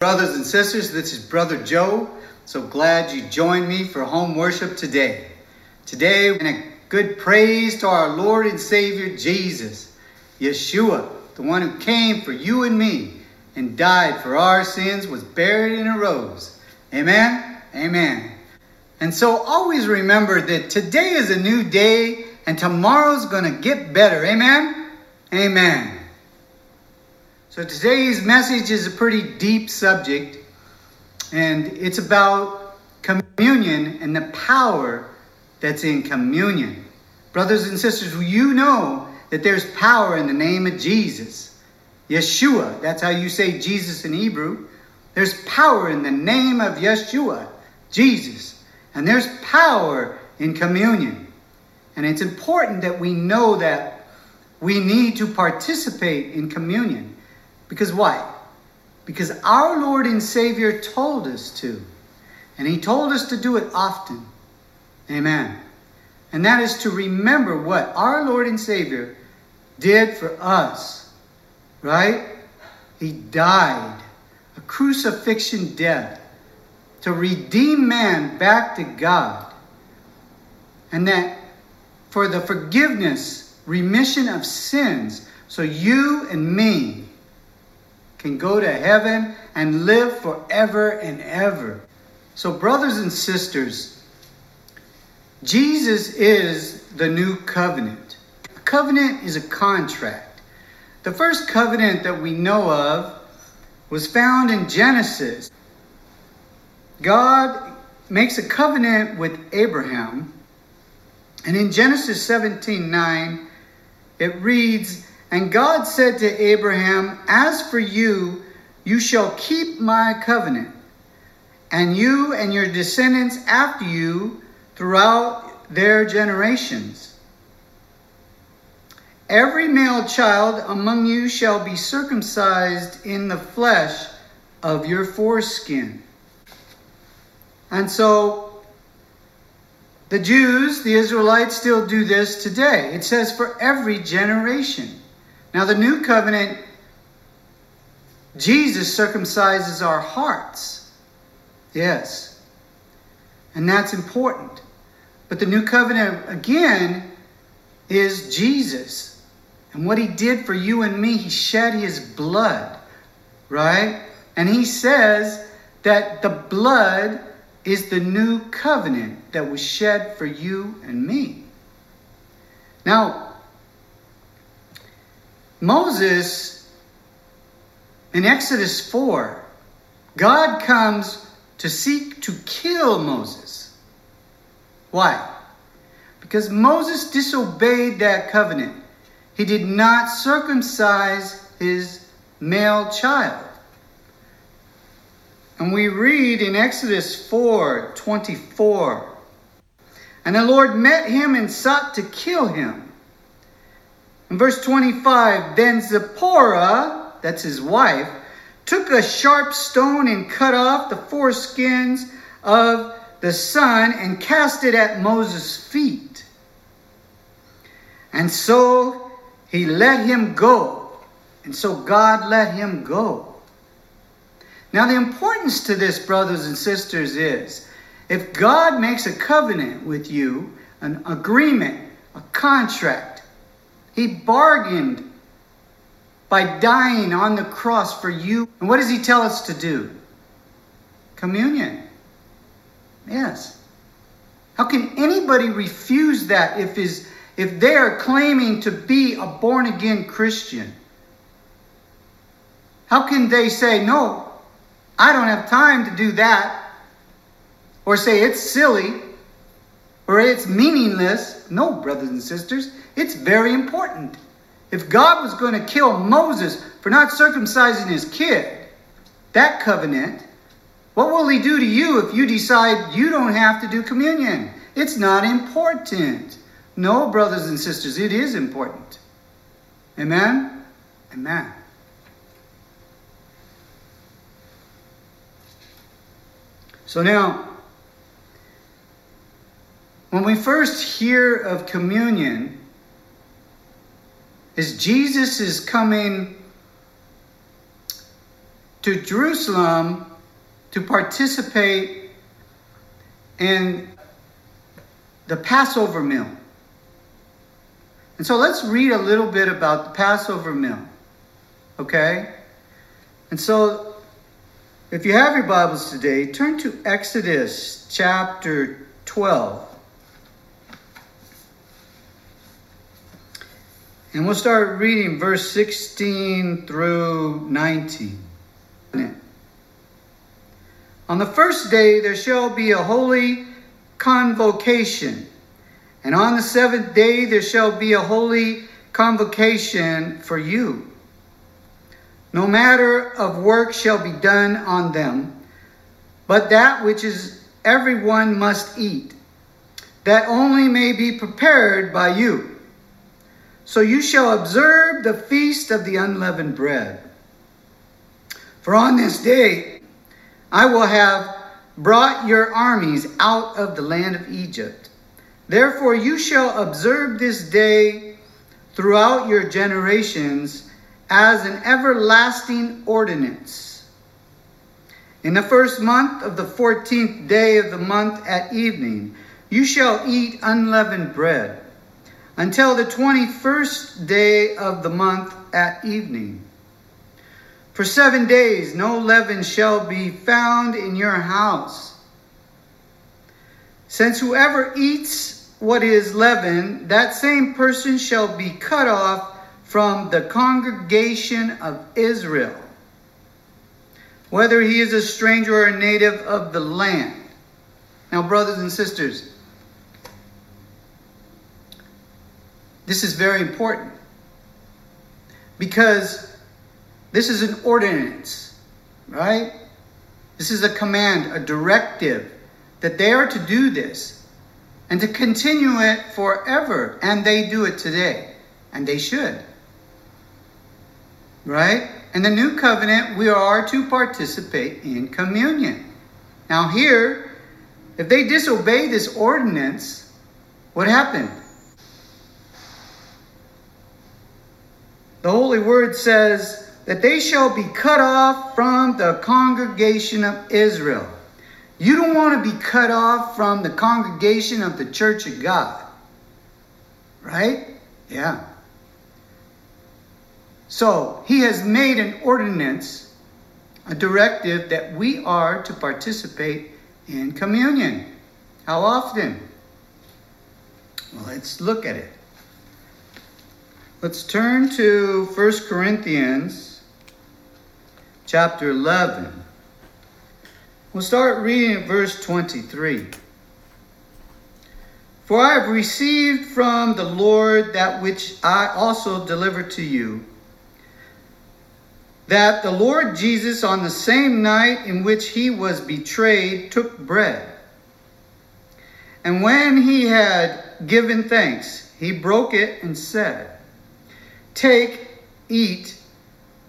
Brothers and sisters, this is Brother Joe. So glad you joined me for home worship today. Today, in a good praise to our Lord and Savior Jesus, Yeshua, the one who came for you and me and died for our sins, was buried and arose. Amen? Amen. And so always remember that today is a new day and tomorrow's going to get better. Amen? Amen. So today's message is a pretty deep subject, and it's about communion and the power that's in communion. Brothers and sisters, you know that there's power in the name of Jesus. Yeshua, that's how you say Jesus in Hebrew. There's power in the name of Yeshua, Jesus. And there's power in communion. And it's important that we know that we need to participate in communion. Because why? Because our Lord and Savior told us to. And He told us to do it often. Amen. And that is to remember what our Lord and Savior did for us. Right? He died a crucifixion death to redeem man back to God. And that for the forgiveness, remission of sins, so you and me can go to heaven and live forever and ever. So, brothers and sisters, Jesus is the new covenant. A covenant is a contract. The first covenant that we know of was found in Genesis. God makes a covenant with Abraham, and in Genesis 17 9, it reads, and God said to Abraham, As for you, you shall keep my covenant, and you and your descendants after you throughout their generations. Every male child among you shall be circumcised in the flesh of your foreskin. And so the Jews, the Israelites, still do this today. It says for every generation. Now, the new covenant, Jesus circumcises our hearts. Yes. And that's important. But the new covenant, again, is Jesus. And what he did for you and me, he shed his blood, right? And he says that the blood is the new covenant that was shed for you and me. Now, Moses, in Exodus 4, God comes to seek to kill Moses. Why? Because Moses disobeyed that covenant. He did not circumcise his male child. And we read in Exodus 4 24. And the Lord met him and sought to kill him. In verse 25, then Zipporah, that's his wife, took a sharp stone and cut off the foreskins of the son and cast it at Moses' feet. And so he let him go. And so God let him go. Now, the importance to this, brothers and sisters, is if God makes a covenant with you, an agreement, a contract, he bargained by dying on the cross for you. And what does he tell us to do? Communion. Yes. How can anybody refuse that if is if they are claiming to be a born again Christian? How can they say, no, I don't have time to do that? Or say it's silly or it's meaningless? No, brothers and sisters. It's very important. If God was going to kill Moses for not circumcising his kid, that covenant, what will he do to you if you decide you don't have to do communion? It's not important. No, brothers and sisters, it is important. Amen? Amen. So now, when we first hear of communion, as Jesus is coming to Jerusalem to participate in the Passover meal. And so let's read a little bit about the Passover meal. Okay? And so if you have your Bibles today, turn to Exodus chapter 12. And we'll start reading verse 16 through 19. On the first day there shall be a holy convocation, and on the seventh day there shall be a holy convocation for you. No matter of work shall be done on them, but that which is everyone must eat, that only may be prepared by you. So you shall observe the feast of the unleavened bread. For on this day I will have brought your armies out of the land of Egypt. Therefore you shall observe this day throughout your generations as an everlasting ordinance. In the first month of the fourteenth day of the month at evening, you shall eat unleavened bread until the 21st day of the month at evening. For seven days no leaven shall be found in your house. Since whoever eats what is leaven, that same person shall be cut off from the congregation of Israel, whether he is a stranger or a native of the land. Now, brothers and sisters, This is very important because this is an ordinance, right? This is a command, a directive that they are to do this and to continue it forever. And they do it today, and they should. Right? In the new covenant, we are to participate in communion. Now, here, if they disobey this ordinance, what happened? The Holy Word says that they shall be cut off from the congregation of Israel. You don't want to be cut off from the congregation of the church of God. Right? Yeah. So, he has made an ordinance, a directive that we are to participate in communion. How often? Well, let's look at it. Let's turn to 1 Corinthians chapter 11. We'll start reading at verse 23. For I have received from the Lord that which I also delivered to you that the Lord Jesus, on the same night in which he was betrayed, took bread. And when he had given thanks, he broke it and said, Take, eat.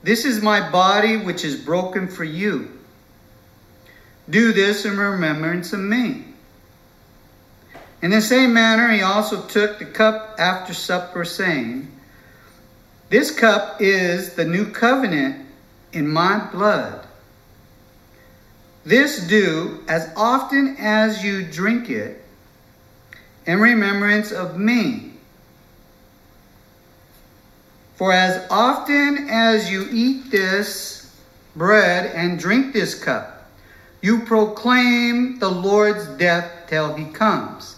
This is my body, which is broken for you. Do this in remembrance of me. In the same manner, he also took the cup after supper, saying, This cup is the new covenant in my blood. This do as often as you drink it in remembrance of me. For as often as you eat this bread and drink this cup, you proclaim the Lord's death till he comes.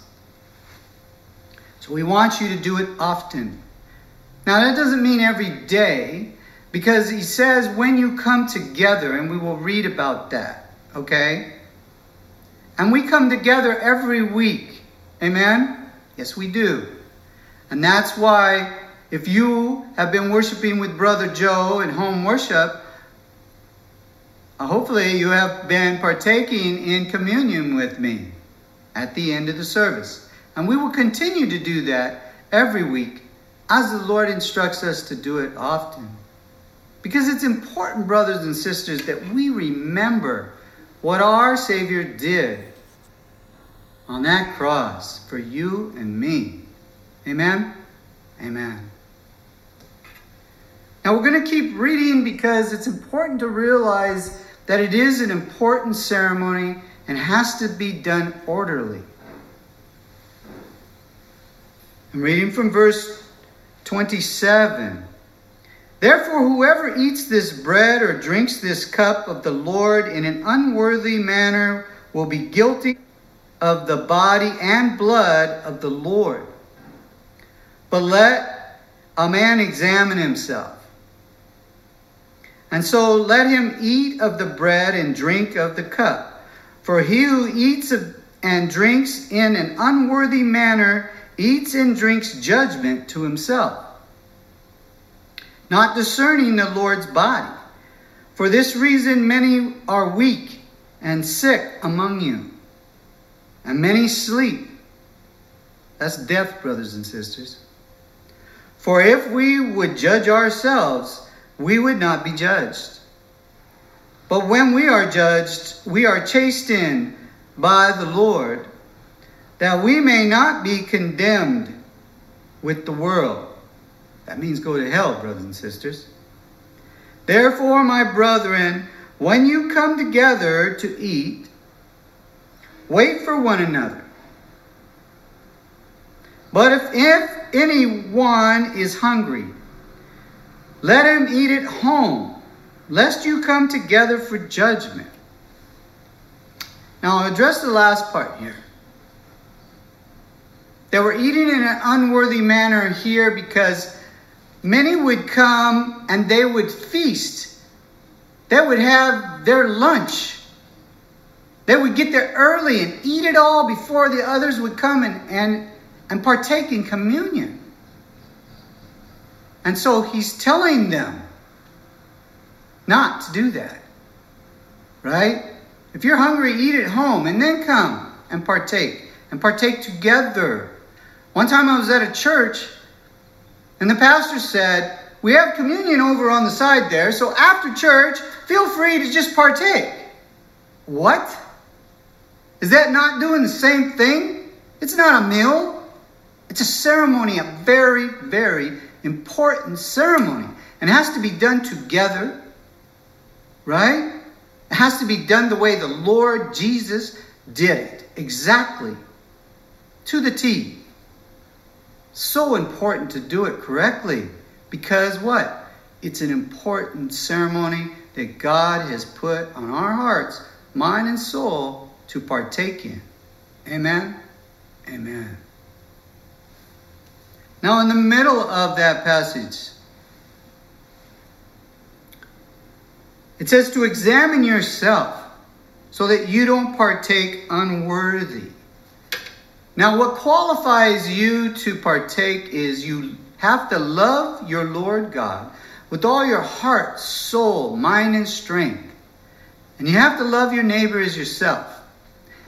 So we want you to do it often. Now, that doesn't mean every day, because he says when you come together, and we will read about that, okay? And we come together every week. Amen? Yes, we do. And that's why if you have been worshiping with Brother Joe in home worship, hopefully you have been partaking in communion with me at the end of the service. And we will continue to do that every week as the Lord instructs us to do it often. Because it's important, brothers and sisters, that we remember what our Savior did on that cross for you and me. Amen? Amen. Now we're going to keep reading because it's important to realize that it is an important ceremony and has to be done orderly. I'm reading from verse 27. Therefore, whoever eats this bread or drinks this cup of the Lord in an unworthy manner will be guilty of the body and blood of the Lord. But let a man examine himself. And so let him eat of the bread and drink of the cup. For he who eats and drinks in an unworthy manner eats and drinks judgment to himself, not discerning the Lord's body. For this reason, many are weak and sick among you, and many sleep. That's death, brothers and sisters. For if we would judge ourselves, we would not be judged. But when we are judged, we are chastened by the Lord, that we may not be condemned with the world. That means go to hell, brothers and sisters. Therefore, my brethren, when you come together to eat, wait for one another. But if, if anyone is hungry, let him eat at home lest you come together for judgment. Now, I'll address the last part here. They were eating in an unworthy manner here because many would come and they would feast. They would have their lunch. They would get there early and eat it all before the others would come and, and, and partake in communion. And so he's telling them not to do that. Right? If you're hungry, eat at home and then come and partake and partake together. One time I was at a church and the pastor said, We have communion over on the side there, so after church, feel free to just partake. What? Is that not doing the same thing? It's not a meal. It's a ceremony, a very, very important ceremony. And it has to be done together Right? It has to be done the way the Lord Jesus did it. Exactly. To the T. So important to do it correctly. Because what? It's an important ceremony that God has put on our hearts, mind, and soul to partake in. Amen? Amen. Now, in the middle of that passage, It says to examine yourself so that you don't partake unworthy. Now, what qualifies you to partake is you have to love your Lord God with all your heart, soul, mind, and strength. And you have to love your neighbor as yourself.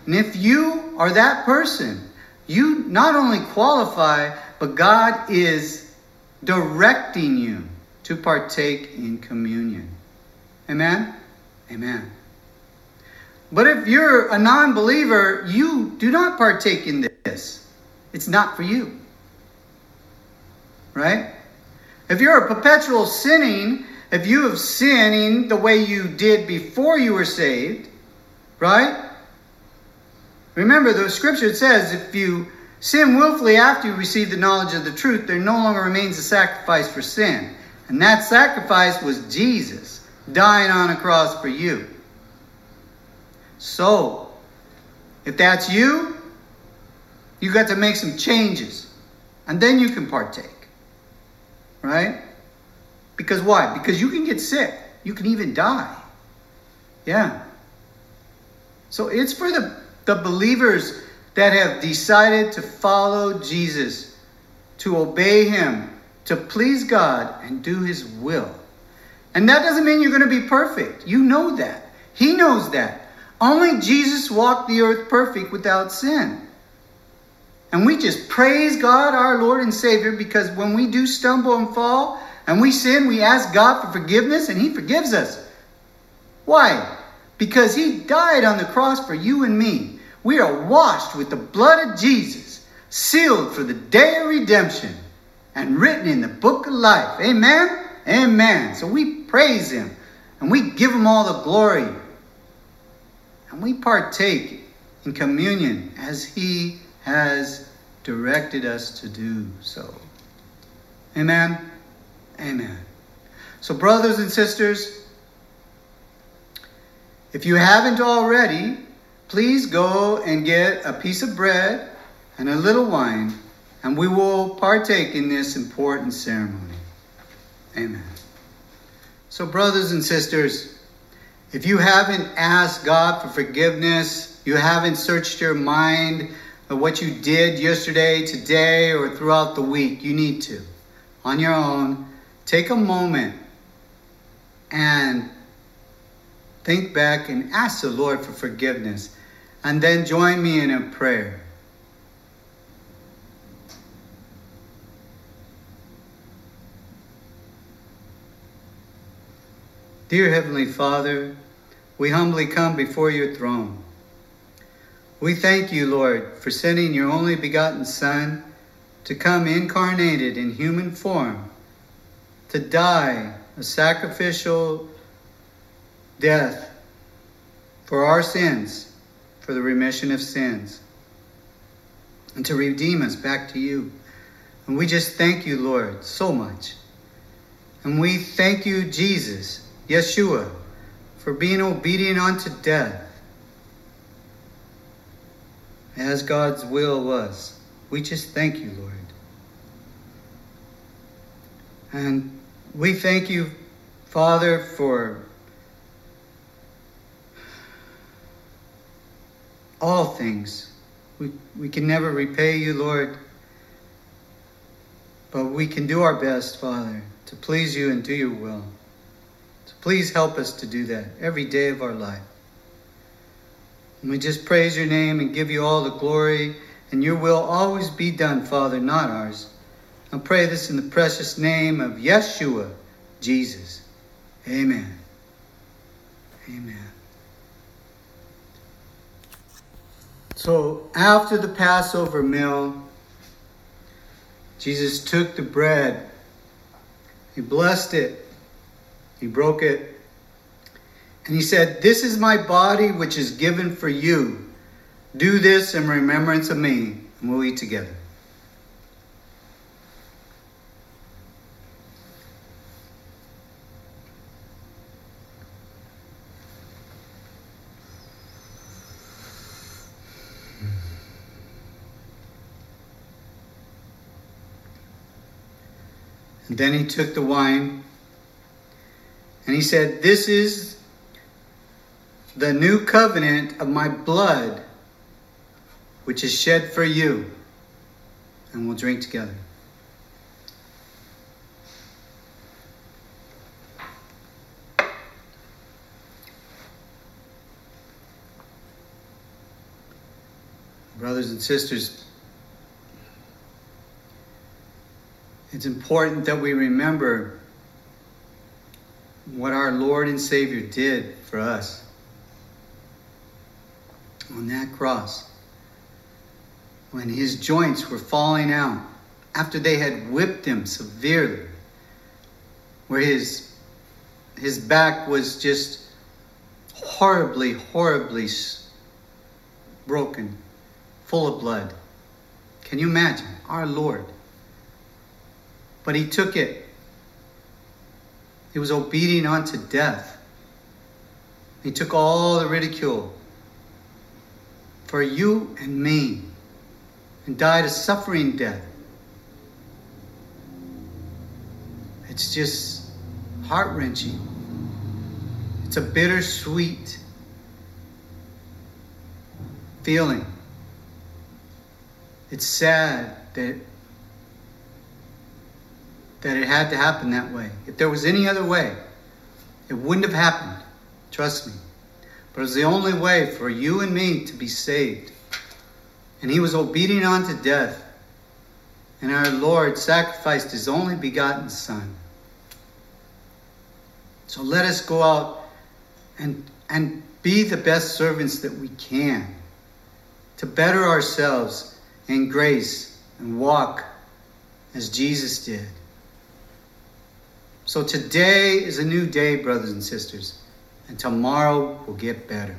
And if you are that person, you not only qualify, but God is directing you to partake in communion. Amen? Amen. But if you're a non believer, you do not partake in this. It's not for you. Right? If you're a perpetual sinning, if you have sinning the way you did before you were saved, right? Remember, the scripture says if you sin willfully after you receive the knowledge of the truth, there no longer remains a sacrifice for sin. And that sacrifice was Jesus dying on a cross for you. So, if that's you, you got to make some changes. And then you can partake. Right? Because why? Because you can get sick. You can even die. Yeah. So it's for the, the believers that have decided to follow Jesus, to obey Him, to please God, and do His will. And that doesn't mean you're going to be perfect. You know that. He knows that. Only Jesus walked the earth perfect without sin. And we just praise God, our Lord and Savior, because when we do stumble and fall and we sin, we ask God for forgiveness and He forgives us. Why? Because He died on the cross for you and me. We are washed with the blood of Jesus, sealed for the day of redemption, and written in the book of life. Amen? Amen. So we praise him and we give him all the glory. And we partake in communion as he has directed us to do so. Amen. Amen. So, brothers and sisters, if you haven't already, please go and get a piece of bread and a little wine, and we will partake in this important ceremony. Amen. So, brothers and sisters, if you haven't asked God for forgiveness, you haven't searched your mind of what you did yesterday, today, or throughout the week, you need to. On your own, take a moment and think back and ask the Lord for forgiveness. And then join me in a prayer. Dear Heavenly Father, we humbly come before your throne. We thank you, Lord, for sending your only begotten Son to come incarnated in human form, to die a sacrificial death for our sins, for the remission of sins, and to redeem us back to you. And we just thank you, Lord, so much. And we thank you, Jesus, Yeshua, for being obedient unto death, as God's will was. We just thank you, Lord. And we thank you, Father, for all things. We, we can never repay you, Lord, but we can do our best, Father, to please you and do your will. So please help us to do that every day of our life. And we just praise your name and give you all the glory, and your will always be done, Father, not ours. I pray this in the precious name of Yeshua, Jesus. Amen. Amen. So after the Passover meal, Jesus took the bread, he blessed it, he broke it, and he said, This is my body which is given for you. Do this in remembrance of me, and we'll eat together. And then he took the wine and he said, This is the new covenant of my blood, which is shed for you. And we'll drink together. Brothers and sisters, It's important that we remember what our Lord and Savior did for us on that cross. When his joints were falling out after they had whipped him severely, where his, his back was just horribly, horribly broken, full of blood. Can you imagine? Our Lord but he took it. He was obedient unto death. He took all the ridicule for you and me and died a suffering death. It's just heart wrenching. It's a bittersweet feeling. It's sad that that it had to happen that way. If there was any other way, it wouldn't have happened. Trust me. But it was the only way for you and me to be saved. And he was obedient unto death. And our Lord sacrificed his only begotten Son. So let us go out and, and be the best servants that we can to better ourselves in grace and walk as Jesus did. So today is a new day, brothers and sisters, and tomorrow will get better.